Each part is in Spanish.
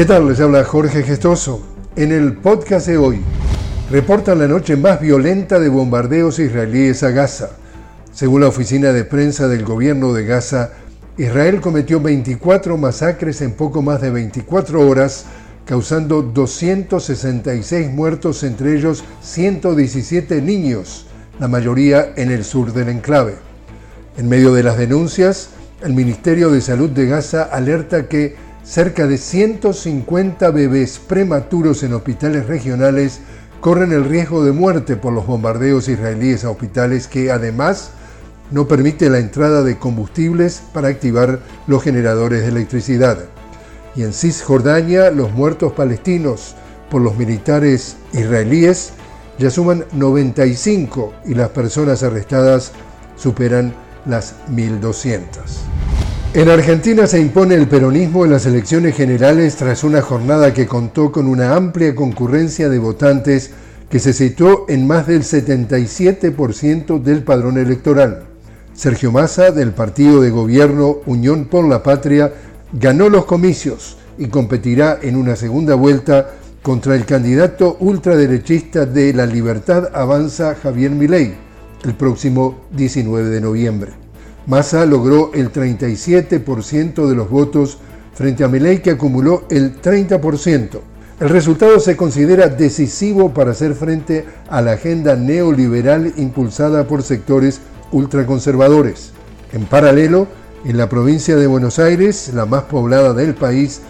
¿Qué tal? Les habla Jorge Gestoso. En el podcast de hoy, reportan la noche más violenta de bombardeos israelíes a Gaza. Según la oficina de prensa del gobierno de Gaza, Israel cometió 24 masacres en poco más de 24 horas, causando 266 muertos, entre ellos 117 niños, la mayoría en el sur del enclave. En medio de las denuncias, el Ministerio de Salud de Gaza alerta que cerca de 150 bebés prematuros en hospitales regionales corren el riesgo de muerte por los bombardeos israelíes a hospitales que además no permite la entrada de combustibles para activar los generadores de electricidad. Y en Cisjordania los muertos palestinos por los militares israelíes ya suman 95 y las personas arrestadas superan las 1.200. En Argentina se impone el peronismo en las elecciones generales tras una jornada que contó con una amplia concurrencia de votantes que se situó en más del 77% del padrón electoral. Sergio Massa, del partido de gobierno Unión por la Patria, ganó los comicios y competirá en una segunda vuelta contra el candidato ultraderechista de La Libertad Avanza Javier Milei el próximo 19 de noviembre. Massa logró el 37% de los votos frente a Milei que acumuló el 30%. El resultado se considera decisivo para hacer frente a la agenda neoliberal impulsada por sectores ultraconservadores. En paralelo, en la provincia de Buenos Aires, la más poblada del país,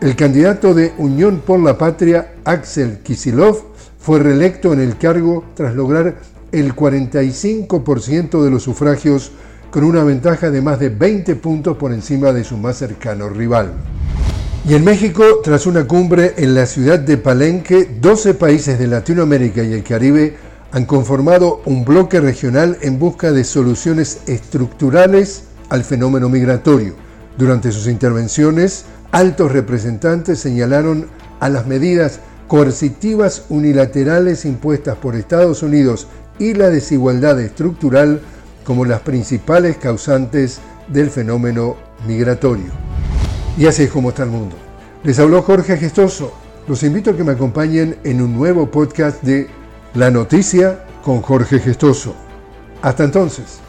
el candidato de Unión por la Patria, Axel Kisilov, fue reelecto en el cargo tras lograr el 45% de los sufragios con una ventaja de más de 20 puntos por encima de su más cercano rival. Y en México, tras una cumbre en la ciudad de Palenque, 12 países de Latinoamérica y el Caribe han conformado un bloque regional en busca de soluciones estructurales al fenómeno migratorio. Durante sus intervenciones, altos representantes señalaron a las medidas coercitivas unilaterales impuestas por Estados Unidos y la desigualdad estructural como las principales causantes del fenómeno migratorio. Y así es como está el mundo. Les habló Jorge Gestoso. Los invito a que me acompañen en un nuevo podcast de La Noticia con Jorge Gestoso. Hasta entonces.